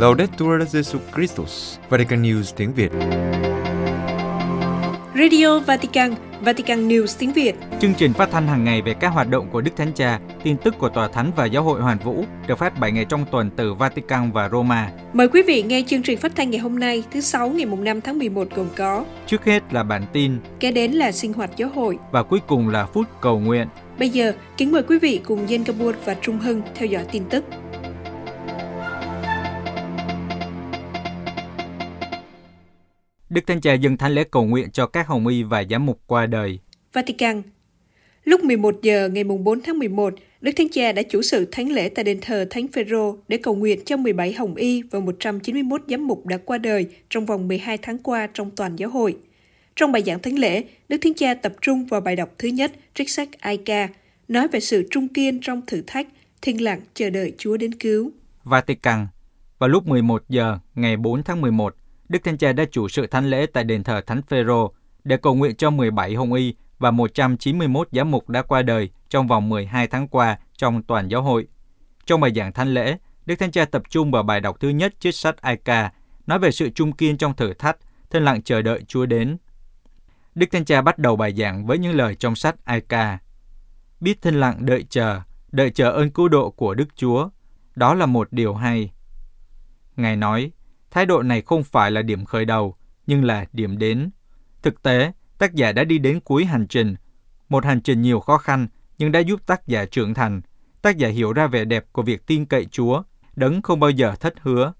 Laudetur Jesu Christus, Vatican News tiếng Việt. Radio Vatican, Vatican News tiếng Việt. Chương trình phát thanh hàng ngày về các hoạt động của Đức Thánh Cha, tin tức của Tòa Thánh và Giáo hội Hoàn Vũ được phát 7 ngày trong tuần từ Vatican và Roma. Mời quý vị nghe chương trình phát thanh ngày hôm nay, thứ sáu ngày mùng 5 tháng 11 gồm có Trước hết là bản tin kế đến là sinh hoạt giáo hội. và cuối cùng là phút cầu nguyện. Bây giờ, kính mời quý vị cùng Yen Kabur và Trung Hưng theo dõi tin tức. Đức Thánh Cha dâng thánh lễ cầu nguyện cho các hồng y và giám mục qua đời. Vatican Lúc 11 giờ ngày mùng 4 tháng 11, Đức Thánh Cha đã chủ sự thánh lễ tại đền thờ Thánh Phêrô để cầu nguyện cho 17 hồng y và 191 giám mục đã qua đời trong vòng 12 tháng qua trong toàn giáo hội. Trong bài giảng thánh lễ, Đức Thánh Cha tập trung vào bài đọc thứ nhất trích sách Ai-ca, nói về sự trung kiên trong thử thách, thiên lặng chờ đợi Chúa đến cứu. Vatican Vào lúc 11 giờ ngày 4 tháng 11, Đức Thánh Cha đã chủ sự thánh lễ tại đền thờ Thánh Phêrô để cầu nguyện cho 17 hồng y và 191 giám mục đã qua đời trong vòng 12 tháng qua trong toàn giáo hội. Trong bài giảng thánh lễ, Đức Thánh Cha tập trung vào bài đọc thứ nhất trích sách Ai-ca, nói về sự trung kiên trong thử thách, thân lặng chờ đợi Chúa đến. Đức Thánh Cha bắt đầu bài giảng với những lời trong sách Ai-ca. Biết thân lặng đợi chờ, đợi chờ ơn cứu độ của Đức Chúa, đó là một điều hay. Ngài nói, thái độ này không phải là điểm khởi đầu, nhưng là điểm đến. Thực tế, tác giả đã đi đến cuối hành trình. Một hành trình nhiều khó khăn, nhưng đã giúp tác giả trưởng thành. Tác giả hiểu ra vẻ đẹp của việc tin cậy Chúa, đấng không bao giờ thất hứa.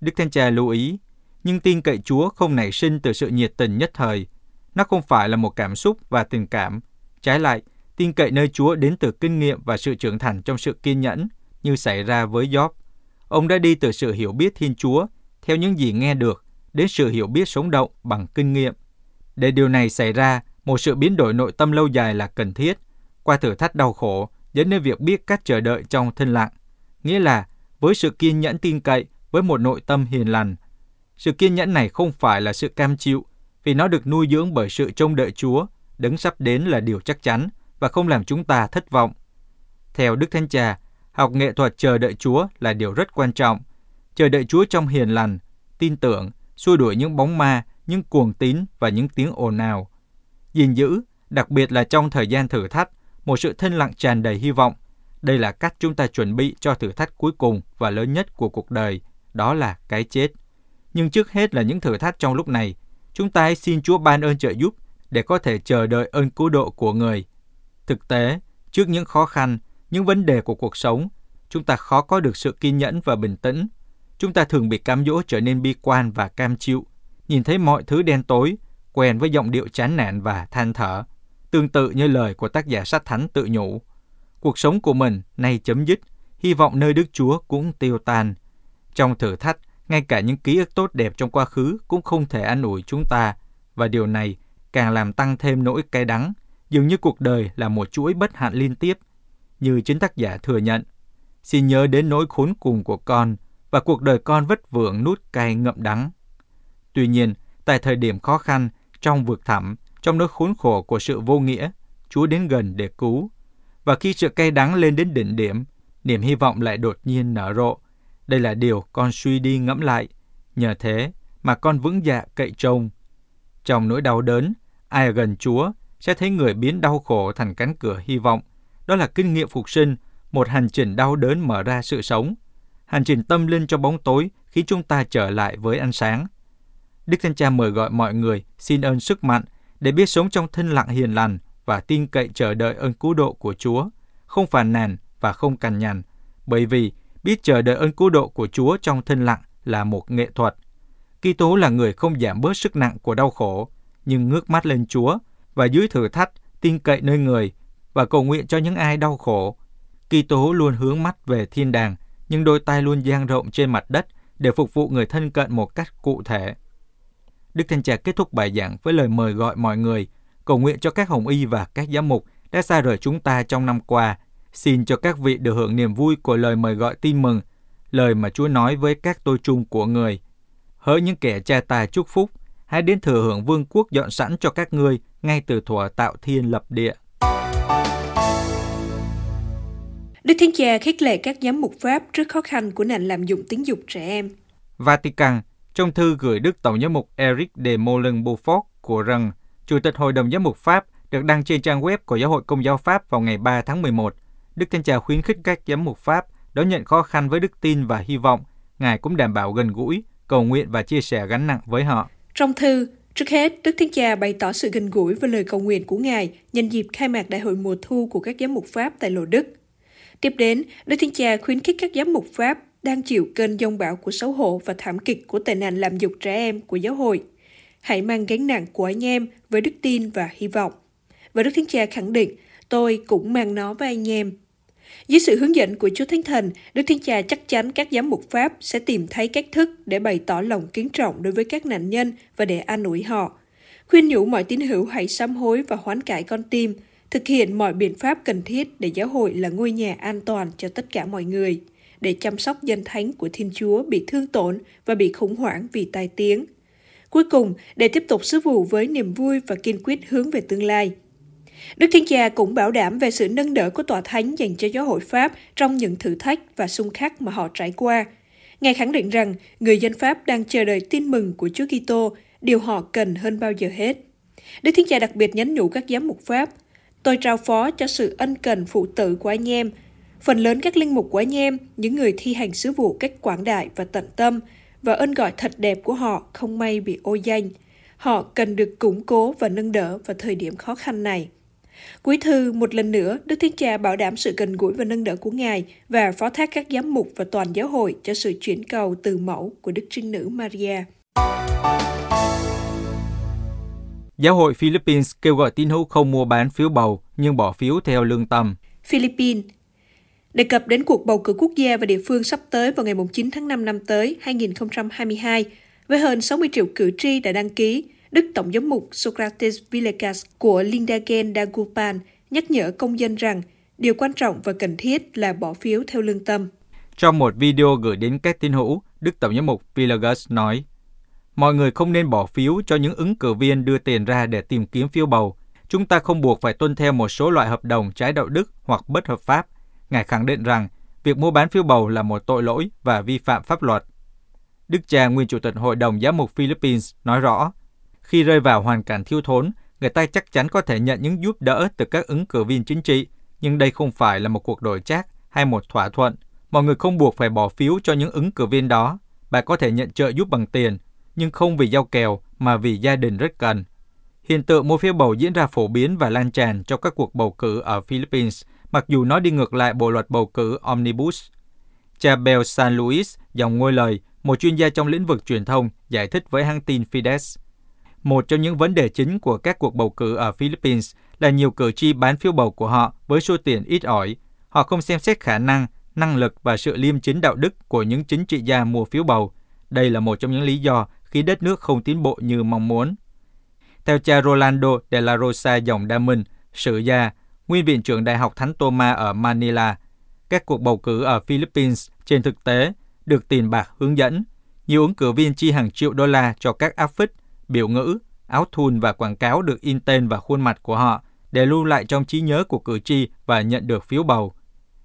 Đức Thánh Cha lưu ý, nhưng tin cậy Chúa không nảy sinh từ sự nhiệt tình nhất thời. Nó không phải là một cảm xúc và tình cảm. Trái lại, tin cậy nơi Chúa đến từ kinh nghiệm và sự trưởng thành trong sự kiên nhẫn, như xảy ra với Job. Ông đã đi từ sự hiểu biết Thiên Chúa, theo những gì nghe được, đến sự hiểu biết sống động bằng kinh nghiệm. Để điều này xảy ra, một sự biến đổi nội tâm lâu dài là cần thiết. Qua thử thách đau khổ, dẫn đến việc biết cách chờ đợi trong thân lặng. Nghĩa là, với sự kiên nhẫn tin cậy, với một nội tâm hiền lành. Sự kiên nhẫn này không phải là sự cam chịu, vì nó được nuôi dưỡng bởi sự trông đợi Chúa, đấng sắp đến là điều chắc chắn và không làm chúng ta thất vọng. Theo Đức Thánh Cha, học nghệ thuật chờ đợi Chúa là điều rất quan trọng. Chờ đợi Chúa trong hiền lành, tin tưởng, xua đuổi những bóng ma, những cuồng tín và những tiếng ồn ào. gìn giữ, đặc biệt là trong thời gian thử thách, một sự thân lặng tràn đầy hy vọng. Đây là cách chúng ta chuẩn bị cho thử thách cuối cùng và lớn nhất của cuộc đời, đó là cái chết. Nhưng trước hết là những thử thách trong lúc này, chúng ta hãy xin Chúa ban ơn trợ giúp để có thể chờ đợi ơn cứu độ của người. Thực tế, trước những khó khăn, những vấn đề của cuộc sống, chúng ta khó có được sự kiên nhẫn và bình tĩnh. Chúng ta thường bị cám dỗ trở nên bi quan và cam chịu, nhìn thấy mọi thứ đen tối, quen với giọng điệu chán nản và than thở, tương tự như lời của tác giả sách thánh tự nhủ. Cuộc sống của mình nay chấm dứt, hy vọng nơi Đức Chúa cũng tiêu tan. Trong thử thách, ngay cả những ký ức tốt đẹp trong quá khứ cũng không thể an ủi chúng ta, và điều này càng làm tăng thêm nỗi cay đắng, dường như cuộc đời là một chuỗi bất hạn liên tiếp, như chính tác giả thừa nhận. Xin nhớ đến nỗi khốn cùng của con và cuộc đời con vất vưởng nút cay ngậm đắng. Tuy nhiên, tại thời điểm khó khăn, trong vực thẳm, trong nỗi khốn khổ của sự vô nghĩa, Chúa đến gần để cứu. Và khi sự cay đắng lên đến đỉnh điểm, niềm hy vọng lại đột nhiên nở rộ. Đây là điều con suy đi ngẫm lại. Nhờ thế mà con vững dạ cậy trông. Trong nỗi đau đớn, ai ở gần Chúa sẽ thấy người biến đau khổ thành cánh cửa hy vọng. Đó là kinh nghiệm phục sinh, một hành trình đau đớn mở ra sự sống. Hành trình tâm linh cho bóng tối khi chúng ta trở lại với ánh sáng. Đức Thánh Cha mời gọi mọi người xin ơn sức mạnh để biết sống trong thân lặng hiền lành và tin cậy chờ đợi ơn cứu độ của Chúa, không phàn nàn và không cằn nhằn, bởi vì biết chờ đợi ơn cứu độ của Chúa trong thân lặng là một nghệ thuật. Kitô là người không giảm bớt sức nặng của đau khổ, nhưng ngước mắt lên Chúa và dưới thử thách tin cậy nơi người và cầu nguyện cho những ai đau khổ. Kitô luôn hướng mắt về thiên đàng, nhưng đôi tay luôn dang rộng trên mặt đất để phục vụ người thân cận một cách cụ thể. Đức Thánh Cha kết thúc bài giảng với lời mời gọi mọi người cầu nguyện cho các hồng y và các giám mục đã xa rời chúng ta trong năm qua. Xin cho các vị được hưởng niềm vui của lời mời gọi tin mừng, lời mà Chúa nói với các tôi chung của người. Hỡi những kẻ cha tài chúc phúc, hãy đến thừa hưởng vương quốc dọn sẵn cho các ngươi ngay từ thuở tạo thiên lập địa. Đức Thánh Cha khích lệ các giám mục Pháp trước khó khăn của nạn lạm dụng tính dục trẻ em. Vatican, trong thư gửi Đức Tổng giám mục Eric de Moulin-Beaufort của rằng Chủ tịch Hội đồng Giám mục Pháp được đăng trên trang web của Giáo hội Công giáo Pháp vào ngày 3 tháng 11. Đức Thánh Cha khuyến khích các giám mục Pháp đón nhận khó khăn với đức tin và hy vọng. Ngài cũng đảm bảo gần gũi, cầu nguyện và chia sẻ gánh nặng với họ. Trong thư, trước hết, Đức Thánh Cha bày tỏ sự gần gũi và lời cầu nguyện của Ngài nhân dịp khai mạc Đại hội mùa thu của các giám mục Pháp tại Lộ Đức. Tiếp đến, Đức Thánh Cha khuyến khích các giám mục Pháp đang chịu cơn dông bão của xấu hổ và thảm kịch của tệ nạn làm dục trẻ em của giáo hội. Hãy mang gánh nặng của anh em với đức tin và hy vọng. Và Đức Thánh Cha khẳng định, tôi cũng mang nó với anh em. Dưới sự hướng dẫn của Chúa Thánh Thần, Đức Thánh Cha chắc chắn các giám mục Pháp sẽ tìm thấy cách thức để bày tỏ lòng kính trọng đối với các nạn nhân và để an ủi họ. Khuyên nhủ mọi tín hữu hãy sám hối và hoán cải con tim, thực hiện mọi biện pháp cần thiết để giáo hội là ngôi nhà an toàn cho tất cả mọi người, để chăm sóc dân thánh của Thiên Chúa bị thương tổn và bị khủng hoảng vì tai tiếng. Cuối cùng, để tiếp tục sứ vụ với niềm vui và kiên quyết hướng về tương lai. Đức Thiên Cha cũng bảo đảm về sự nâng đỡ của Tòa Thánh dành cho giáo hội Pháp trong những thử thách và xung khắc mà họ trải qua. Ngài khẳng định rằng người dân Pháp đang chờ đợi tin mừng của Chúa Kitô, điều họ cần hơn bao giờ hết. Đức Thiên Cha đặc biệt nhắn nhủ các giám mục Pháp, tôi trao phó cho sự ân cần phụ tử của anh em. Phần lớn các linh mục của anh em, những người thi hành sứ vụ cách quảng đại và tận tâm, và ơn gọi thật đẹp của họ không may bị ô danh. Họ cần được củng cố và nâng đỡ vào thời điểm khó khăn này. Cuối thư, một lần nữa, Đức Thiên Cha bảo đảm sự gần gũi và nâng đỡ của Ngài và phó thác các giám mục và toàn giáo hội cho sự chuyển cầu từ mẫu của Đức Trinh Nữ Maria. Giáo hội Philippines kêu gọi tín hữu không mua bán phiếu bầu nhưng bỏ phiếu theo lương tâm. Philippines Đề cập đến cuộc bầu cử quốc gia và địa phương sắp tới vào ngày 9 tháng 5 năm tới 2022, với hơn 60 triệu cử tri đã đăng ký, Đức Tổng giám mục Socrates Villegas của Lindagen Dagupan nhắc nhở công dân rằng điều quan trọng và cần thiết là bỏ phiếu theo lương tâm. Trong một video gửi đến các tín hữu, Đức Tổng giám mục Villegas nói, Mọi người không nên bỏ phiếu cho những ứng cử viên đưa tiền ra để tìm kiếm phiếu bầu. Chúng ta không buộc phải tuân theo một số loại hợp đồng trái đạo đức hoặc bất hợp pháp. Ngài khẳng định rằng việc mua bán phiếu bầu là một tội lỗi và vi phạm pháp luật. Đức cha nguyên chủ tịch Hội đồng Giám mục Philippines nói rõ, khi rơi vào hoàn cảnh thiếu thốn, người ta chắc chắn có thể nhận những giúp đỡ từ các ứng cử viên chính trị, nhưng đây không phải là một cuộc đổi trác hay một thỏa thuận. Mọi người không buộc phải bỏ phiếu cho những ứng cử viên đó. Bạn có thể nhận trợ giúp bằng tiền, nhưng không vì giao kèo mà vì gia đình rất cần. Hiện tượng mua phiếu bầu diễn ra phổ biến và lan tràn trong các cuộc bầu cử ở Philippines, mặc dù nó đi ngược lại bộ luật bầu cử Omnibus. Cha Bel San Luis, dòng ngôi lời, một chuyên gia trong lĩnh vực truyền thông, giải thích với hãng tin Fides. Một trong những vấn đề chính của các cuộc bầu cử ở Philippines là nhiều cử tri bán phiếu bầu của họ với số tiền ít ỏi. Họ không xem xét khả năng, năng lực và sự liêm chính đạo đức của những chính trị gia mua phiếu bầu. Đây là một trong những lý do khi đất nước không tiến bộ như mong muốn. Theo cha Rolando de la Rosa dòng Đa Minh, sử gia, nguyên viện trưởng Đại học Thánh Thomas ở Manila, các cuộc bầu cử ở Philippines trên thực tế được tiền bạc hướng dẫn. Nhiều ứng cử viên chi hàng triệu đô la cho các áp phích, biểu ngữ, áo thun và quảng cáo được in tên và khuôn mặt của họ để lưu lại trong trí nhớ của cử tri và nhận được phiếu bầu.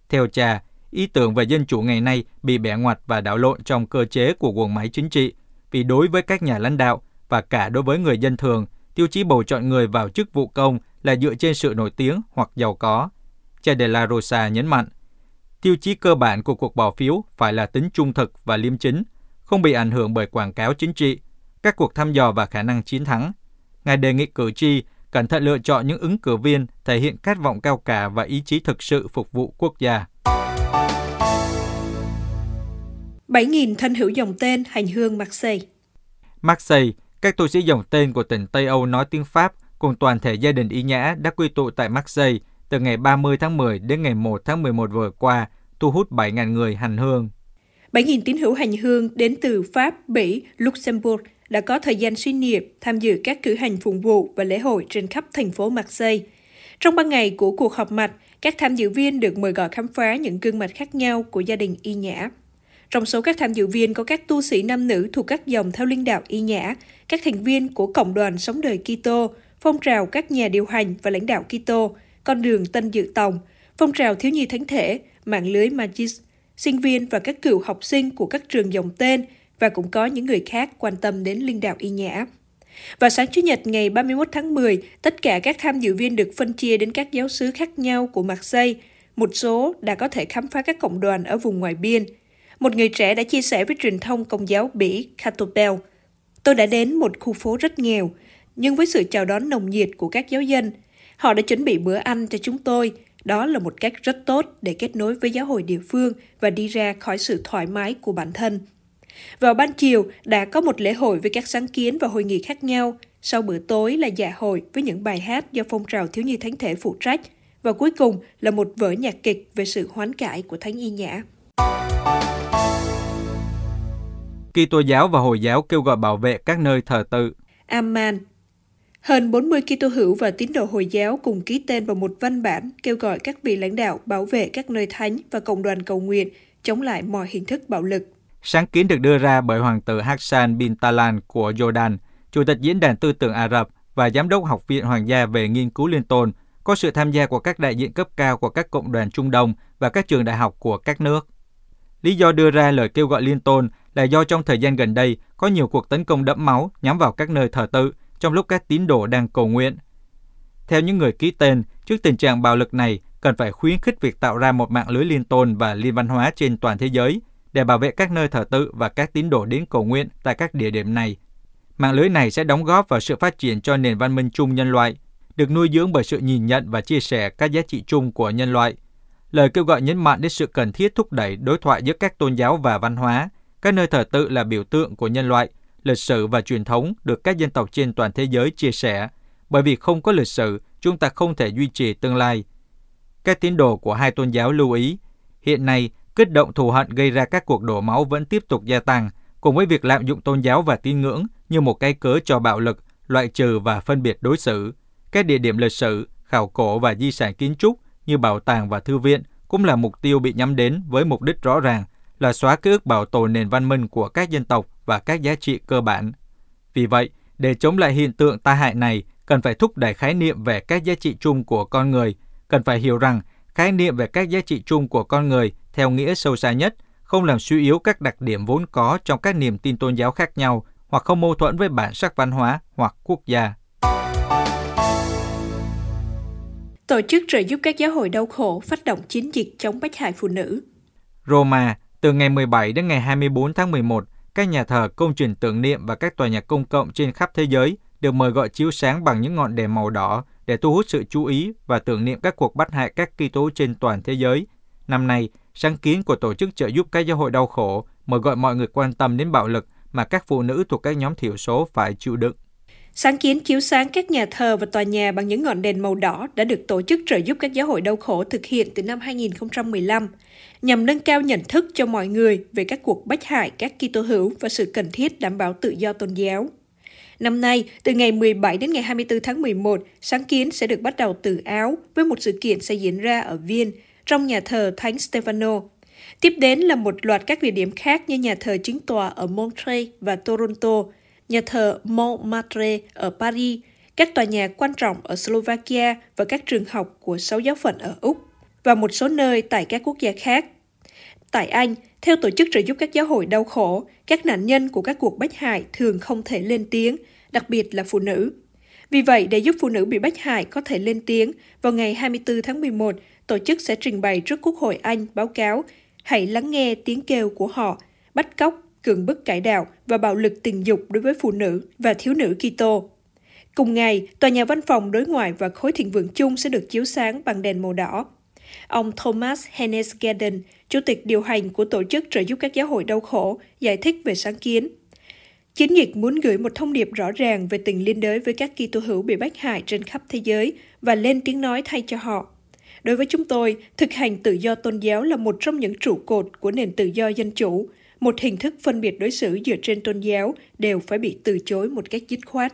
Theo cha, ý tưởng về dân chủ ngày nay bị bẻ ngoặt và đảo lộn trong cơ chế của quần máy chính trị, vì đối với các nhà lãnh đạo và cả đối với người dân thường, tiêu chí bầu chọn người vào chức vụ công là dựa trên sự nổi tiếng hoặc giàu có. Cha de la Rosa nhấn mạnh, tiêu chí cơ bản của cuộc bỏ phiếu phải là tính trung thực và liêm chính, không bị ảnh hưởng bởi quảng cáo chính trị, các cuộc thăm dò và khả năng chiến thắng. Ngài đề nghị cử tri cẩn thận lựa chọn những ứng cử viên thể hiện khát vọng cao cả và ý chí thực sự phục vụ quốc gia. 7.000 thân hữu dòng tên hành hương Marseille Marseille, các tu sĩ dòng tên của tỉnh Tây Âu nói tiếng Pháp cùng toàn thể gia đình Y Nhã đã quy tụ tại Marseille từ ngày 30 tháng 10 đến ngày 1 tháng 11 vừa qua, thu hút 7.000 người hành hương. 7.000 tín hữu hành hương đến từ Pháp, Bỉ, Luxembourg đã có thời gian suy niệm, tham dự các cử hành phụng vụ và lễ hội trên khắp thành phố Marseille. Trong ban ngày của cuộc họp mặt, các tham dự viên được mời gọi khám phá những gương mặt khác nhau của gia đình Y Nhã. Trong số các tham dự viên có các tu sĩ nam nữ thuộc các dòng theo linh đạo Y Nhã, các thành viên của Cộng đoàn Sống đời Kitô, phong trào các nhà điều hành và lãnh đạo Kitô, con đường Tân Dự Tòng, phong trào thiếu nhi thánh thể, mạng lưới Magis, sinh viên và các cựu học sinh của các trường dòng tên và cũng có những người khác quan tâm đến linh đạo y nhã. và sáng Chủ nhật ngày 31 tháng 10, tất cả các tham dự viên được phân chia đến các giáo sứ khác nhau của Marseille. Một số đã có thể khám phá các cộng đoàn ở vùng ngoài biên. Một người trẻ đã chia sẻ với truyền thông công giáo Bỉ Catobel. Tôi đã đến một khu phố rất nghèo, nhưng với sự chào đón nồng nhiệt của các giáo dân, họ đã chuẩn bị bữa ăn cho chúng tôi. Đó là một cách rất tốt để kết nối với giáo hội địa phương và đi ra khỏi sự thoải mái của bản thân. Vào ban chiều đã có một lễ hội với các sáng kiến và hội nghị khác nhau. Sau bữa tối là dạ hội với những bài hát do phong trào thiếu nhi thánh thể phụ trách. Và cuối cùng là một vở nhạc kịch về sự hoán cải của Thánh Y Nhã. Kitô giáo và Hồi giáo kêu gọi bảo vệ các nơi thờ tự. Amman hơn 40 Kitô hữu và tín đồ Hồi giáo cùng ký tên vào một văn bản kêu gọi các vị lãnh đạo bảo vệ các nơi thánh và cộng đoàn cầu nguyện chống lại mọi hình thức bạo lực. Sáng kiến được đưa ra bởi Hoàng tử Hassan bin Talan của Jordan, Chủ tịch Diễn đàn Tư tưởng Ả Rập và Giám đốc Học viện Hoàng gia về nghiên cứu liên tôn, có sự tham gia của các đại diện cấp cao của các cộng đoàn Trung Đông và các trường đại học của các nước. Lý do đưa ra lời kêu gọi liên tôn là do trong thời gian gần đây có nhiều cuộc tấn công đẫm máu nhắm vào các nơi thờ tự trong lúc các tín đồ đang cầu nguyện. Theo những người ký tên, trước tình trạng bạo lực này, cần phải khuyến khích việc tạo ra một mạng lưới liên tôn và liên văn hóa trên toàn thế giới để bảo vệ các nơi thờ tự và các tín đồ đến cầu nguyện tại các địa điểm này. Mạng lưới này sẽ đóng góp vào sự phát triển cho nền văn minh chung nhân loại, được nuôi dưỡng bởi sự nhìn nhận và chia sẻ các giá trị chung của nhân loại. Lời kêu gọi nhấn mạnh đến sự cần thiết thúc đẩy đối thoại giữa các tôn giáo và văn hóa. Các nơi thờ tự là biểu tượng của nhân loại, lịch sử và truyền thống được các dân tộc trên toàn thế giới chia sẻ. Bởi vì không có lịch sử, chúng ta không thể duy trì tương lai. Các tín đồ của hai tôn giáo lưu ý, hiện nay kích động thù hận gây ra các cuộc đổ máu vẫn tiếp tục gia tăng, cùng với việc lạm dụng tôn giáo và tín ngưỡng như một cái cớ cho bạo lực, loại trừ và phân biệt đối xử. Các địa điểm lịch sử, khảo cổ và di sản kiến trúc như bảo tàng và thư viện cũng là mục tiêu bị nhắm đến với mục đích rõ ràng là xóa ký ức bảo tồn nền văn minh của các dân tộc và các giá trị cơ bản. Vì vậy, để chống lại hiện tượng tai hại này, cần phải thúc đẩy khái niệm về các giá trị chung của con người, cần phải hiểu rằng khái niệm về các giá trị chung của con người theo nghĩa sâu xa nhất, không làm suy yếu các đặc điểm vốn có trong các niềm tin tôn giáo khác nhau hoặc không mâu thuẫn với bản sắc văn hóa hoặc quốc gia. Tổ chức trợ giúp các giáo hội đau khổ phát động chiến dịch chống bách hại phụ nữ. Roma, từ ngày 17 đến ngày 24 tháng 11, các nhà thờ, công trình tưởng niệm và các tòa nhà công cộng trên khắp thế giới được mời gọi chiếu sáng bằng những ngọn đèn màu đỏ để thu hút sự chú ý và tưởng niệm các cuộc bắt hại các Kitô trên toàn thế giới. Năm nay, sáng kiến của tổ chức trợ giúp các giáo hội đau khổ mời gọi mọi người quan tâm đến bạo lực mà các phụ nữ thuộc các nhóm thiểu số phải chịu đựng. Sáng kiến chiếu sáng các nhà thờ và tòa nhà bằng những ngọn đèn màu đỏ đã được tổ chức trợ giúp các giáo hội đau khổ thực hiện từ năm 2015, nhằm nâng cao nhận thức cho mọi người về các cuộc bách hại các Kitô hữu và sự cần thiết đảm bảo tự do tôn giáo. Năm nay, từ ngày 17 đến ngày 24 tháng 11, sáng kiến sẽ được bắt đầu từ Áo với một sự kiện sẽ diễn ra ở Viên, trong nhà thờ Thánh Stefano. Tiếp đến là một loạt các địa điểm khác như nhà thờ chính tòa ở Montreal và Toronto, nhà thờ Montmartre ở Paris, các tòa nhà quan trọng ở Slovakia và các trường học của sáu giáo phận ở Úc, và một số nơi tại các quốc gia khác. Tại Anh, theo Tổ chức trợ giúp các giáo hội đau khổ, các nạn nhân của các cuộc bách hại thường không thể lên tiếng, đặc biệt là phụ nữ. Vì vậy, để giúp phụ nữ bị bách hại có thể lên tiếng, vào ngày 24 tháng 11, tổ chức sẽ trình bày trước Quốc hội Anh báo cáo hãy lắng nghe tiếng kêu của họ, bắt cóc, cưỡng bức cải đạo và bạo lực tình dục đối với phụ nữ và thiếu nữ Kitô. Cùng ngày, tòa nhà văn phòng đối ngoại và khối thịnh vượng chung sẽ được chiếu sáng bằng đèn màu đỏ. Ông Thomas Hennes Garden, chủ tịch điều hành của tổ chức trợ giúp các giáo hội đau khổ, giải thích về sáng kiến. Chiến dịch muốn gửi một thông điệp rõ ràng về tình liên đới với các Kitô hữu bị bách hại trên khắp thế giới và lên tiếng nói thay cho họ. Đối với chúng tôi, thực hành tự do tôn giáo là một trong những trụ cột của nền tự do dân chủ. Một hình thức phân biệt đối xử dựa trên tôn giáo đều phải bị từ chối một cách dứt khoát.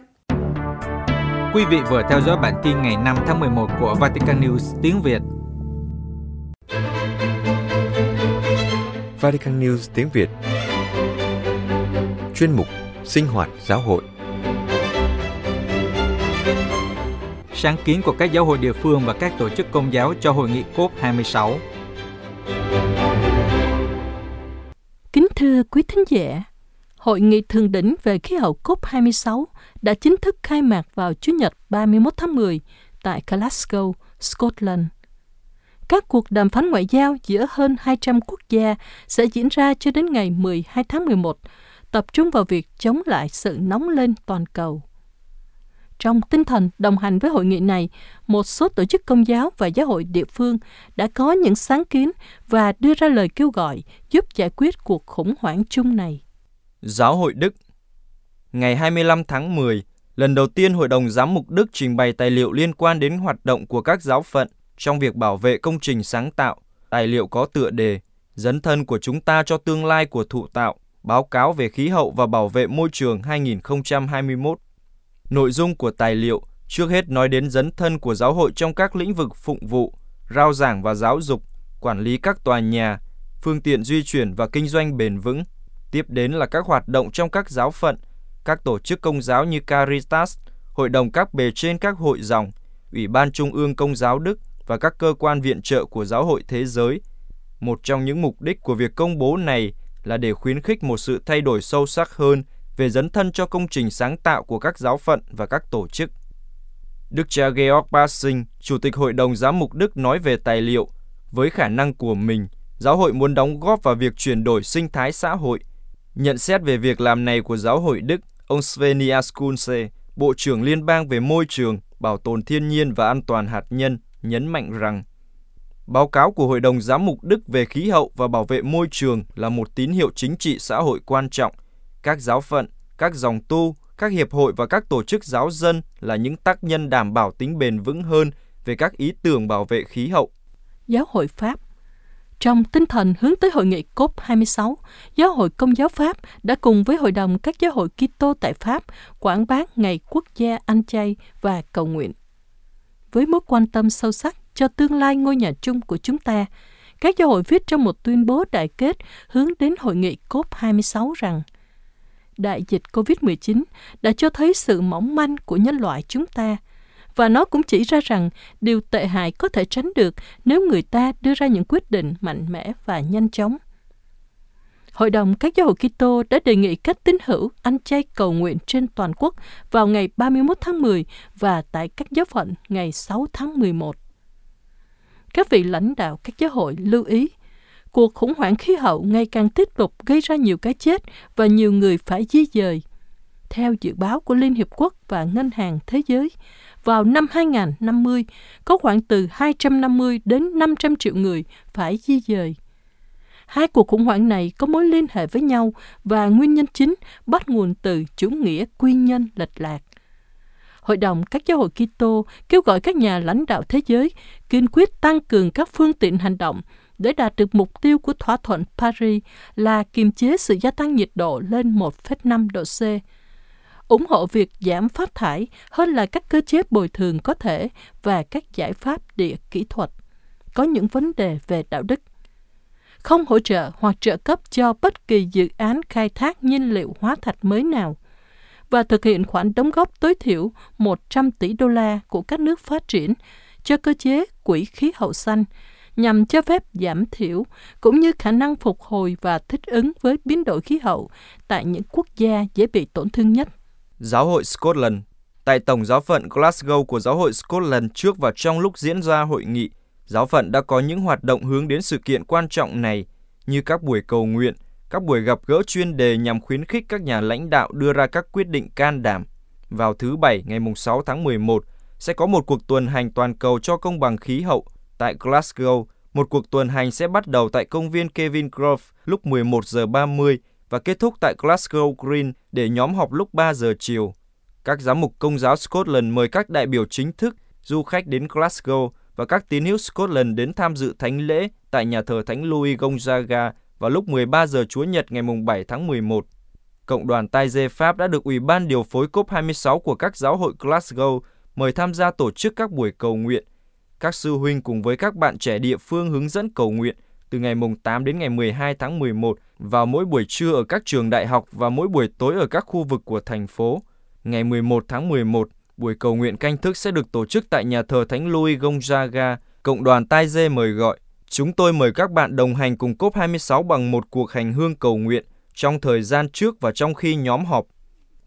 Quý vị vừa theo dõi bản tin ngày 5 tháng 11 của Vatican News tiếng Việt. Vatican News tiếng Việt Chuyên mục Sinh hoạt giáo hội sáng kiến của các giáo hội địa phương và các tổ chức công giáo cho hội nghị COP26. Thưa quý thính giả, Hội nghị thượng đỉnh về khí hậu COP26 đã chính thức khai mạc vào Chủ nhật 31 tháng 10 tại Glasgow, Scotland. Các cuộc đàm phán ngoại giao giữa hơn 200 quốc gia sẽ diễn ra cho đến ngày 12 tháng 11, tập trung vào việc chống lại sự nóng lên toàn cầu. Trong tinh thần đồng hành với hội nghị này, một số tổ chức công giáo và giáo hội địa phương đã có những sáng kiến và đưa ra lời kêu gọi giúp giải quyết cuộc khủng hoảng chung này. Giáo hội Đức Ngày 25 tháng 10, lần đầu tiên Hội đồng Giám mục Đức trình bày tài liệu liên quan đến hoạt động của các giáo phận trong việc bảo vệ công trình sáng tạo. Tài liệu có tựa đề Dấn thân của chúng ta cho tương lai của thụ tạo, báo cáo về khí hậu và bảo vệ môi trường 2021. Nội dung của tài liệu trước hết nói đến dấn thân của giáo hội trong các lĩnh vực phụng vụ, rao giảng và giáo dục, quản lý các tòa nhà, phương tiện di chuyển và kinh doanh bền vững. Tiếp đến là các hoạt động trong các giáo phận, các tổ chức công giáo như Caritas, hội đồng các bề trên các hội dòng, Ủy ban Trung ương Công giáo Đức và các cơ quan viện trợ của giáo hội thế giới. Một trong những mục đích của việc công bố này là để khuyến khích một sự thay đổi sâu sắc hơn về dấn thân cho công trình sáng tạo của các giáo phận và các tổ chức. Đức cha Georg Bassing, Chủ tịch Hội đồng Giám mục Đức nói về tài liệu, với khả năng của mình, giáo hội muốn đóng góp vào việc chuyển đổi sinh thái xã hội. Nhận xét về việc làm này của giáo hội Đức, ông Svenia Skunse, Bộ trưởng Liên bang về môi trường, bảo tồn thiên nhiên và an toàn hạt nhân, nhấn mạnh rằng Báo cáo của Hội đồng Giám mục Đức về khí hậu và bảo vệ môi trường là một tín hiệu chính trị xã hội quan trọng – các giáo phận, các dòng tu, các hiệp hội và các tổ chức giáo dân là những tác nhân đảm bảo tính bền vững hơn về các ý tưởng bảo vệ khí hậu. Giáo hội Pháp trong tinh thần hướng tới hội nghị COP26, Giáo hội Công giáo Pháp đã cùng với Hội đồng các giáo hội Kitô tại Pháp quảng bá Ngày Quốc gia Anh chay và cầu nguyện. Với mối quan tâm sâu sắc cho tương lai ngôi nhà chung của chúng ta, các giáo hội viết trong một tuyên bố đại kết hướng đến hội nghị COP26 rằng – đại dịch COVID-19 đã cho thấy sự mỏng manh của nhân loại chúng ta và nó cũng chỉ ra rằng điều tệ hại có thể tránh được nếu người ta đưa ra những quyết định mạnh mẽ và nhanh chóng. Hội đồng các giáo hội Kitô đã đề nghị các tín hữu ăn chay cầu nguyện trên toàn quốc vào ngày 31 tháng 10 và tại các giáo phận ngày 6 tháng 11. Các vị lãnh đạo các giáo hội lưu ý cuộc khủng hoảng khí hậu ngày càng tiếp tục gây ra nhiều cái chết và nhiều người phải di dời. Theo dự báo của Liên Hiệp Quốc và Ngân hàng Thế giới, vào năm 2050 có khoảng từ 250 đến 500 triệu người phải di dời. Hai cuộc khủng hoảng này có mối liên hệ với nhau và nguyên nhân chính bắt nguồn từ chủ nghĩa quy nhân lệch lạc. Hội đồng các giáo hội Kitô kêu gọi các nhà lãnh đạo thế giới kiên quyết tăng cường các phương tiện hành động để đạt được mục tiêu của thỏa thuận Paris là kiềm chế sự gia tăng nhiệt độ lên 1,5 độ C. ủng hộ việc giảm phát thải hơn là các cơ chế bồi thường có thể và các giải pháp địa kỹ thuật. Có những vấn đề về đạo đức. Không hỗ trợ hoặc trợ cấp cho bất kỳ dự án khai thác nhiên liệu hóa thạch mới nào và thực hiện khoản đóng góp tối thiểu 100 tỷ đô la của các nước phát triển cho cơ chế quỹ khí hậu xanh nhằm cho phép giảm thiểu cũng như khả năng phục hồi và thích ứng với biến đổi khí hậu tại những quốc gia dễ bị tổn thương nhất. Giáo hội Scotland Tại Tổng giáo phận Glasgow của Giáo hội Scotland trước và trong lúc diễn ra hội nghị, giáo phận đã có những hoạt động hướng đến sự kiện quan trọng này như các buổi cầu nguyện, các buổi gặp gỡ chuyên đề nhằm khuyến khích các nhà lãnh đạo đưa ra các quyết định can đảm. Vào thứ Bảy ngày 6 tháng 11, sẽ có một cuộc tuần hành toàn cầu cho công bằng khí hậu Tại Glasgow, một cuộc tuần hành sẽ bắt đầu tại công viên Kevin Grove lúc 11 giờ 30 và kết thúc tại Glasgow Green để nhóm họp lúc 3 giờ chiều. Các giám mục công giáo Scotland mời các đại biểu chính thức, du khách đến Glasgow và các tín hữu Scotland đến tham dự thánh lễ tại nhà thờ Thánh Louis Gonzaga vào lúc 13 giờ Chúa Nhật ngày 7 tháng 11. Cộng đoàn Tai Dê Pháp đã được Ủy ban điều phối COP26 của các giáo hội Glasgow mời tham gia tổ chức các buổi cầu nguyện – các sư huynh cùng với các bạn trẻ địa phương hướng dẫn cầu nguyện từ ngày mùng 8 đến ngày 12 tháng 11 vào mỗi buổi trưa ở các trường đại học và mỗi buổi tối ở các khu vực của thành phố. Ngày 11 tháng 11, buổi cầu nguyện canh thức sẽ được tổ chức tại nhà thờ Thánh Louis Gonzaga, Cộng đoàn Tai Dê mời gọi. Chúng tôi mời các bạn đồng hành cùng COP26 bằng một cuộc hành hương cầu nguyện, trong thời gian trước và trong khi nhóm họp.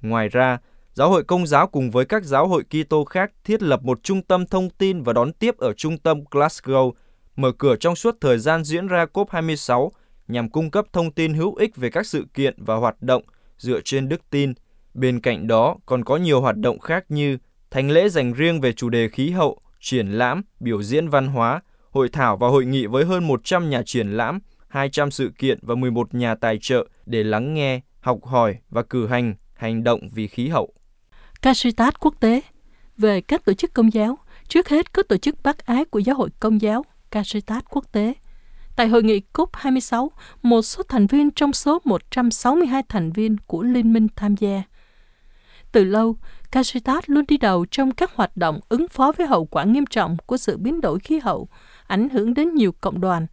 Ngoài ra, Giáo hội Công giáo cùng với các giáo hội Kitô khác thiết lập một trung tâm thông tin và đón tiếp ở trung tâm Glasgow, mở cửa trong suốt thời gian diễn ra COP26 nhằm cung cấp thông tin hữu ích về các sự kiện và hoạt động dựa trên đức tin. Bên cạnh đó, còn có nhiều hoạt động khác như thánh lễ dành riêng về chủ đề khí hậu, triển lãm, biểu diễn văn hóa, hội thảo và hội nghị với hơn 100 nhà triển lãm, 200 sự kiện và 11 nhà tài trợ để lắng nghe, học hỏi và cử hành hành động vì khí hậu. Casitas quốc tế về các tổ chức công giáo, trước hết có tổ chức bác ái của giáo hội công giáo Casitas quốc tế. Tại hội nghị COP26, một số thành viên trong số 162 thành viên của liên minh tham gia. Từ lâu, Casitas luôn đi đầu trong các hoạt động ứng phó với hậu quả nghiêm trọng của sự biến đổi khí hậu, ảnh hưởng đến nhiều cộng đoàn.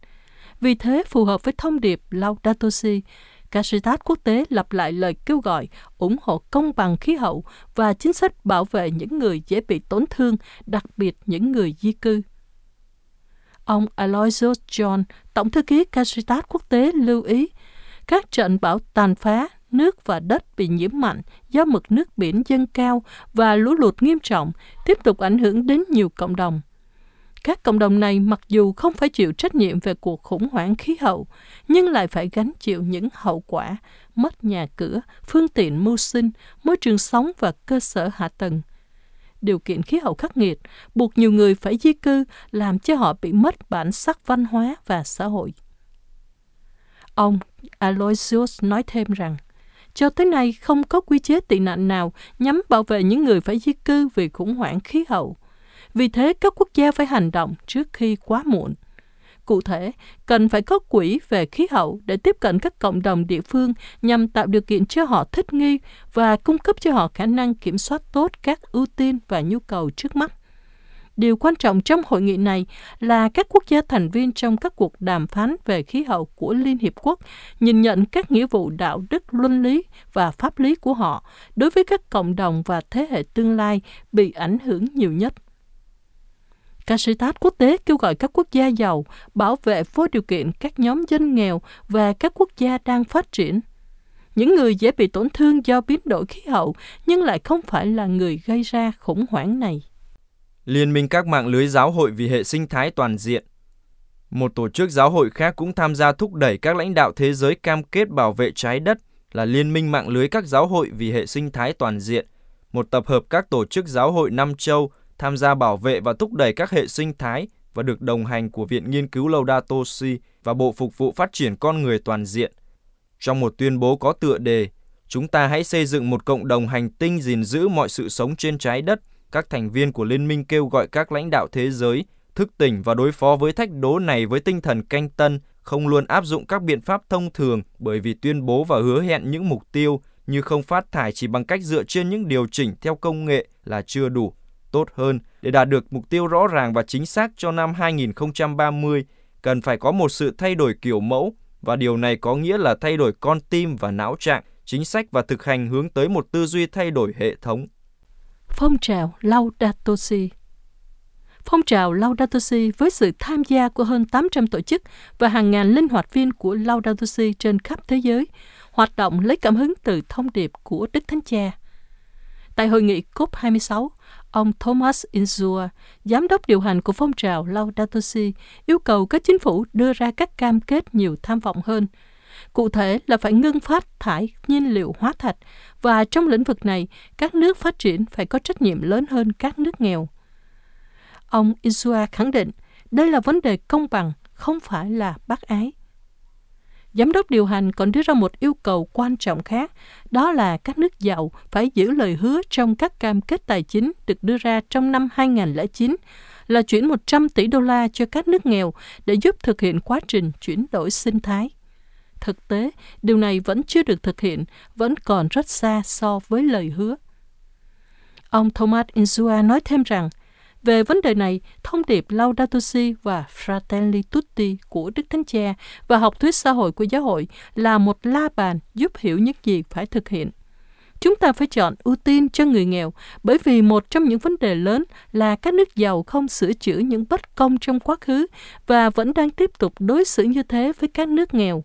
Vì thế, phù hợp với thông điệp Laudato Si, Caritas quốc tế lặp lại lời kêu gọi ủng hộ công bằng khí hậu và chính sách bảo vệ những người dễ bị tổn thương, đặc biệt những người di cư. Ông Aloysius John, Tổng thư ký Caritas quốc tế lưu ý, các trận bão tàn phá nước và đất bị nhiễm mặn do mực nước biển dâng cao và lũ lụt nghiêm trọng tiếp tục ảnh hưởng đến nhiều cộng đồng. Các cộng đồng này mặc dù không phải chịu trách nhiệm về cuộc khủng hoảng khí hậu, nhưng lại phải gánh chịu những hậu quả mất nhà cửa, phương tiện mưu sinh, môi trường sống và cơ sở hạ tầng. Điều kiện khí hậu khắc nghiệt buộc nhiều người phải di cư làm cho họ bị mất bản sắc văn hóa và xã hội. Ông Aloysius nói thêm rằng, cho tới nay không có quy chế tị nạn nào nhắm bảo vệ những người phải di cư vì khủng hoảng khí hậu – vì thế, các quốc gia phải hành động trước khi quá muộn. Cụ thể, cần phải có quỹ về khí hậu để tiếp cận các cộng đồng địa phương nhằm tạo điều kiện cho họ thích nghi và cung cấp cho họ khả năng kiểm soát tốt các ưu tiên và nhu cầu trước mắt. Điều quan trọng trong hội nghị này là các quốc gia thành viên trong các cuộc đàm phán về khí hậu của Liên Hiệp Quốc nhìn nhận các nghĩa vụ đạo đức luân lý và pháp lý của họ đối với các cộng đồng và thế hệ tương lai bị ảnh hưởng nhiều nhất. Caritas quốc tế kêu gọi các quốc gia giàu bảo vệ vô điều kiện các nhóm dân nghèo và các quốc gia đang phát triển. Những người dễ bị tổn thương do biến đổi khí hậu nhưng lại không phải là người gây ra khủng hoảng này. Liên minh các mạng lưới giáo hội vì hệ sinh thái toàn diện Một tổ chức giáo hội khác cũng tham gia thúc đẩy các lãnh đạo thế giới cam kết bảo vệ trái đất là Liên minh mạng lưới các giáo hội vì hệ sinh thái toàn diện, một tập hợp các tổ chức giáo hội năm châu tham gia bảo vệ và thúc đẩy các hệ sinh thái và được đồng hành của Viện Nghiên cứu Laudato Toshi và Bộ Phục vụ Phát triển Con Người Toàn diện. Trong một tuyên bố có tựa đề, chúng ta hãy xây dựng một cộng đồng hành tinh gìn giữ mọi sự sống trên trái đất. Các thành viên của Liên minh kêu gọi các lãnh đạo thế giới thức tỉnh và đối phó với thách đố này với tinh thần canh tân, không luôn áp dụng các biện pháp thông thường bởi vì tuyên bố và hứa hẹn những mục tiêu như không phát thải chỉ bằng cách dựa trên những điều chỉnh theo công nghệ là chưa đủ tốt hơn để đạt được mục tiêu rõ ràng và chính xác cho năm 2030 cần phải có một sự thay đổi kiểu mẫu và điều này có nghĩa là thay đổi con tim và não trạng, chính sách và thực hành hướng tới một tư duy thay đổi hệ thống. Phong trào Laudato Si Phong trào Laudato Si với sự tham gia của hơn 800 tổ chức và hàng ngàn linh hoạt viên của Laudato Si trên khắp thế giới, hoạt động lấy cảm hứng từ thông điệp của Đức Thánh Cha. Tại hội nghị COP26, Ông Thomas Insua, giám đốc điều hành của phong trào Laudato Si, yêu cầu các chính phủ đưa ra các cam kết nhiều tham vọng hơn. Cụ thể là phải ngưng phát thải nhiên liệu hóa thạch và trong lĩnh vực này, các nước phát triển phải có trách nhiệm lớn hơn các nước nghèo. Ông Insua khẳng định đây là vấn đề công bằng, không phải là bác ái. Giám đốc điều hành còn đưa ra một yêu cầu quan trọng khác, đó là các nước giàu phải giữ lời hứa trong các cam kết tài chính được đưa ra trong năm 2009 là chuyển 100 tỷ đô la cho các nước nghèo để giúp thực hiện quá trình chuyển đổi sinh thái. Thực tế, điều này vẫn chưa được thực hiện, vẫn còn rất xa so với lời hứa. Ông Thomas Insua nói thêm rằng, về vấn đề này, thông điệp Laudato Si và Fratelli Tutti của Đức Thánh Cha và học thuyết xã hội của giáo hội là một la bàn giúp hiểu những gì phải thực hiện. Chúng ta phải chọn ưu tiên cho người nghèo bởi vì một trong những vấn đề lớn là các nước giàu không sửa chữa những bất công trong quá khứ và vẫn đang tiếp tục đối xử như thế với các nước nghèo.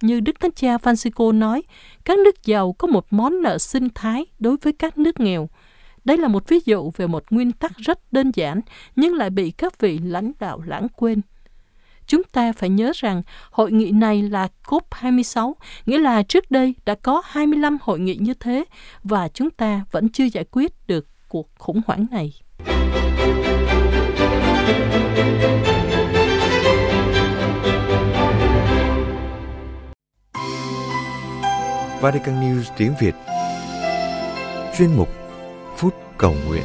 như Đức Thánh Cha Francisco nói, các nước giàu có một món nợ sinh thái đối với các nước nghèo. Đây là một ví dụ về một nguyên tắc rất đơn giản nhưng lại bị các vị lãnh đạo lãng quên. Chúng ta phải nhớ rằng hội nghị này là COP26, nghĩa là trước đây đã có 25 hội nghị như thế và chúng ta vẫn chưa giải quyết được cuộc khủng hoảng này. Vatican News tiếng Việt Chuyên mục Cầu Nguyện.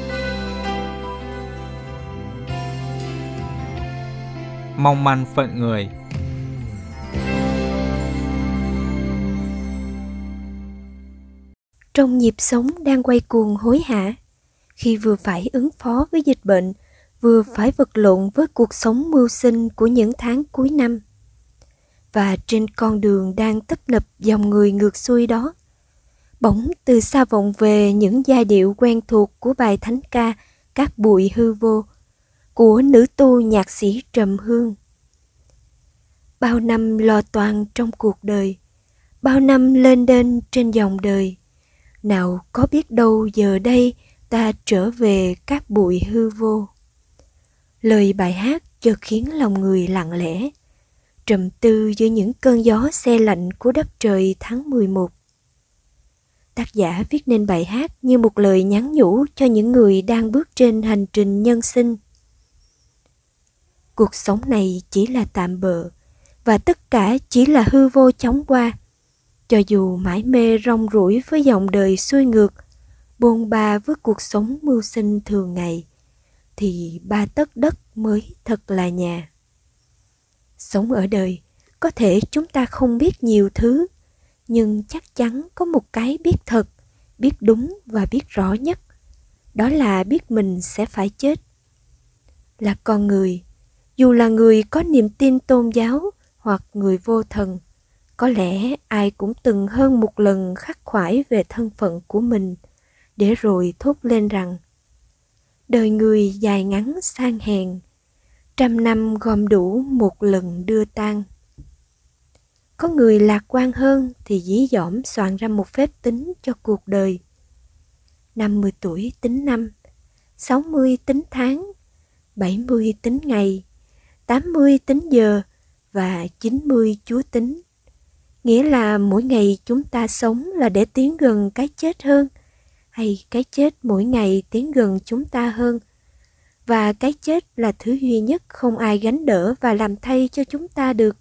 Mong manh phận người. Trong nhịp sống đang quay cuồng hối hả, khi vừa phải ứng phó với dịch bệnh, vừa phải vật lộn với cuộc sống mưu sinh của những tháng cuối năm – và trên con đường đang tấp nập dòng người ngược xuôi đó bỗng, từ xa vọng về những giai điệu quen thuộc của bài thánh ca các bụi hư vô của nữ tu nhạc sĩ trầm hương bao năm lo toan trong cuộc đời, bao năm lên đên trên dòng đời, nào có biết đâu giờ đây ta trở về các bụi hư vô lời bài hát chợt khiến lòng người lặng lẽ, trầm tư giữa những cơn gió xe lạnh của đất trời tháng 11. Tác giả viết nên bài hát như một lời nhắn nhủ cho những người đang bước trên hành trình nhân sinh. Cuộc sống này chỉ là tạm bợ và tất cả chỉ là hư vô chóng qua. Cho dù mãi mê rong ruổi với dòng đời xuôi ngược, bôn ba với cuộc sống mưu sinh thường ngày, thì ba tấc đất mới thật là nhà sống ở đời có thể chúng ta không biết nhiều thứ nhưng chắc chắn có một cái biết thật, biết đúng và biết rõ nhất. Đó là biết mình sẽ phải chết. Là con người, dù là người có niềm tin tôn giáo hoặc người vô thần, có lẽ ai cũng từng hơn một lần khắc khoải về thân phận của mình để rồi thốt lên rằng, đời người dài ngắn, sang hèn, trăm năm gom đủ một lần đưa tang có người lạc quan hơn thì dí dỏm soạn ra một phép tính cho cuộc đời. 50 tuổi tính năm 60 tính tháng 70 tính ngày 80 tính giờ và 90 chúa tính. Nghĩa là mỗi ngày chúng ta sống là để tiến gần cái chết hơn, hay cái chết mỗi ngày tiến gần chúng ta hơn. Và cái chết là thứ duy nhất không ai gánh đỡ và làm thay cho chúng ta được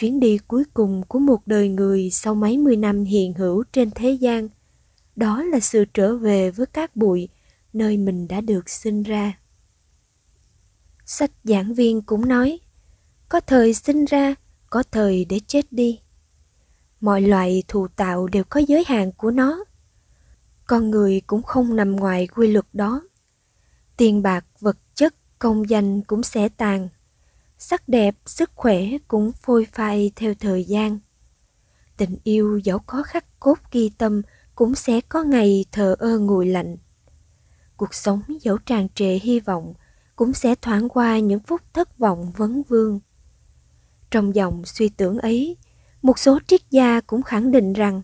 chuyến đi cuối cùng của một đời người sau mấy mươi năm hiện hữu trên thế gian. Đó là sự trở về với các bụi, nơi mình đã được sinh ra. Sách giảng viên cũng nói, có thời sinh ra, có thời để chết đi. Mọi loại thù tạo đều có giới hạn của nó. Con người cũng không nằm ngoài quy luật đó. Tiền bạc, vật chất, công danh cũng sẽ tàn sắc đẹp, sức khỏe cũng phôi phai theo thời gian. Tình yêu dẫu có khắc cốt ghi tâm cũng sẽ có ngày thờ ơ nguội lạnh. Cuộc sống dẫu tràn trề hy vọng cũng sẽ thoáng qua những phút thất vọng vấn vương. Trong dòng suy tưởng ấy, một số triết gia cũng khẳng định rằng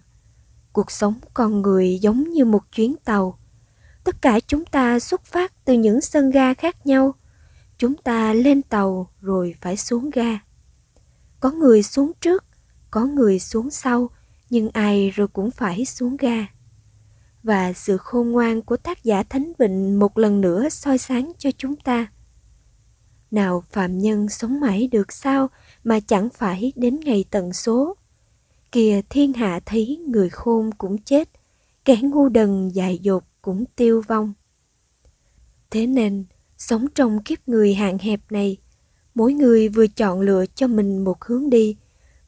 cuộc sống con người giống như một chuyến tàu. Tất cả chúng ta xuất phát từ những sân ga khác nhau chúng ta lên tàu rồi phải xuống ga. Có người xuống trước có người xuống sau nhưng ai rồi cũng phải xuống ga. Và sự khôn ngoan của tác giả thánh vịnh một lần nữa soi sáng cho chúng ta. Nào phạm nhân sống mãi được sao mà chẳng phải đến ngày tận số? Kìa thiên hạ thấy người khôn cũng chết kẻ ngu đần dài dột cũng tiêu vong. Thế nên, sống trong kiếp người hạn hẹp này, mỗi người vừa chọn lựa cho mình một hướng đi,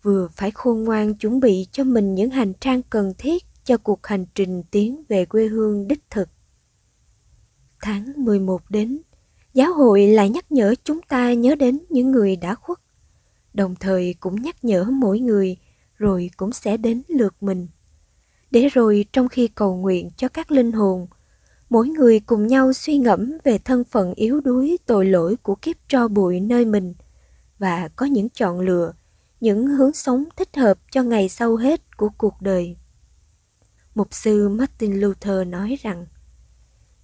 vừa phải khôn ngoan chuẩn bị cho mình những hành trang cần thiết cho cuộc hành trình tiến về quê hương đích thực. Tháng 11 đến, giáo hội lại nhắc nhở chúng ta nhớ đến những người đã khuất, đồng thời cũng nhắc nhở mỗi người rồi cũng sẽ đến lượt mình. Để rồi trong khi cầu nguyện cho các linh hồn, mỗi người cùng nhau suy ngẫm về thân phận yếu đuối tội lỗi của kiếp tro bụi nơi mình và có những chọn lựa, những hướng sống thích hợp cho ngày sau hết của cuộc đời. Mục sư Martin Luther nói rằng,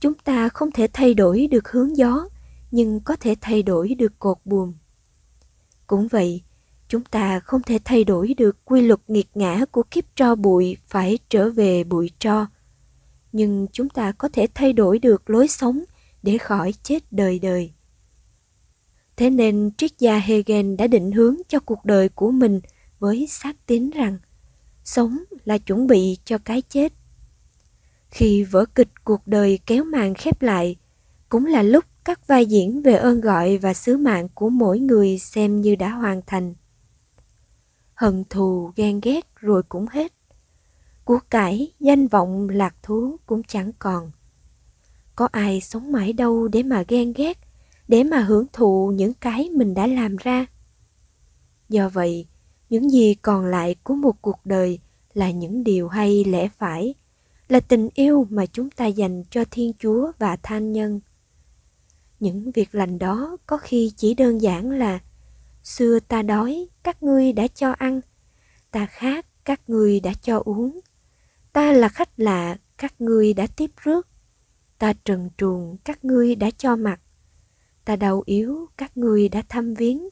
chúng ta không thể thay đổi được hướng gió, nhưng có thể thay đổi được cột buồm. Cũng vậy, chúng ta không thể thay đổi được quy luật nghiệt ngã của kiếp tro bụi phải trở về bụi tro. Nhưng chúng ta có thể thay đổi được lối sống để khỏi chết đời đời. Thế nên triết gia Hegel đã định hướng cho cuộc đời của mình với xác tín rằng sống là chuẩn bị cho cái chết. Khi vở kịch cuộc đời kéo màn khép lại, cũng là lúc các vai diễn về ơn gọi và sứ mạng của mỗi người xem như đã hoàn thành. Hận thù, ghen ghét rồi cũng hết. Của cải, danh vọng, lạc thú cũng chẳng còn. Có ai sống mãi đâu để mà ghen ghét, để mà hưởng thụ những cái mình đã làm ra. Do vậy, những gì còn lại của một cuộc đời là những điều hay lẽ phải, là tình yêu mà chúng ta dành cho Thiên Chúa và than nhân. Những việc lành đó có khi chỉ đơn giản là Xưa ta đói, các ngươi đã cho ăn, ta khát, các ngươi đã cho uống. Ta là khách lạ, các ngươi đã tiếp rước. Ta trần truồng, các ngươi đã cho mặt; Ta đau yếu, các ngươi đã thăm viếng.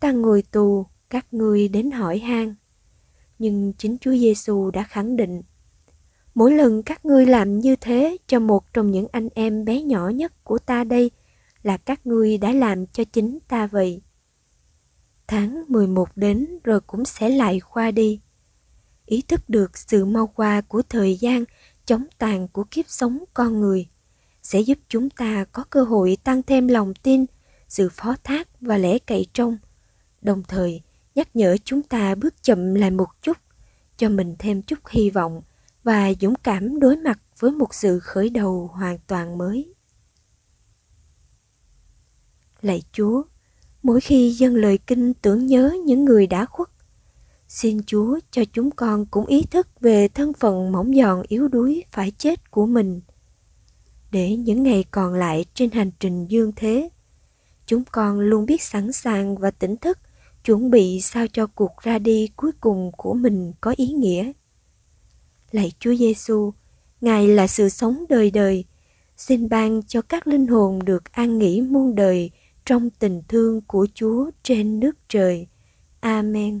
Ta ngồi tù, các ngươi đến hỏi han. Nhưng chính Chúa Giêsu đã khẳng định Mỗi lần các ngươi làm như thế cho một trong những anh em bé nhỏ nhất của ta đây là các ngươi đã làm cho chính ta vậy. Tháng 11 đến rồi cũng sẽ lại qua đi. Ý thức được sự mau qua của thời gian, chống tàn của kiếp sống con người sẽ giúp chúng ta có cơ hội tăng thêm lòng tin, sự phó thác và lẽ cậy trông, đồng thời nhắc nhở chúng ta bước chậm lại một chút, cho mình thêm chút hy vọng và dũng cảm đối mặt với một sự khởi đầu hoàn toàn mới. Lạy Chúa, mỗi khi dâng lời kinh tưởng nhớ những người đã khuất, xin Chúa cho chúng con cũng ý thức về thân phận mỏng giòn yếu đuối phải chết của mình. Để những ngày còn lại trên hành trình dương thế, chúng con luôn biết sẵn sàng và tỉnh thức chuẩn bị sao cho cuộc ra đi cuối cùng của mình có ý nghĩa. Lạy Chúa Giêsu, Ngài là sự sống đời đời. Xin ban cho các linh hồn được an nghỉ muôn đời trong tình thương của Chúa trên nước trời. Amen.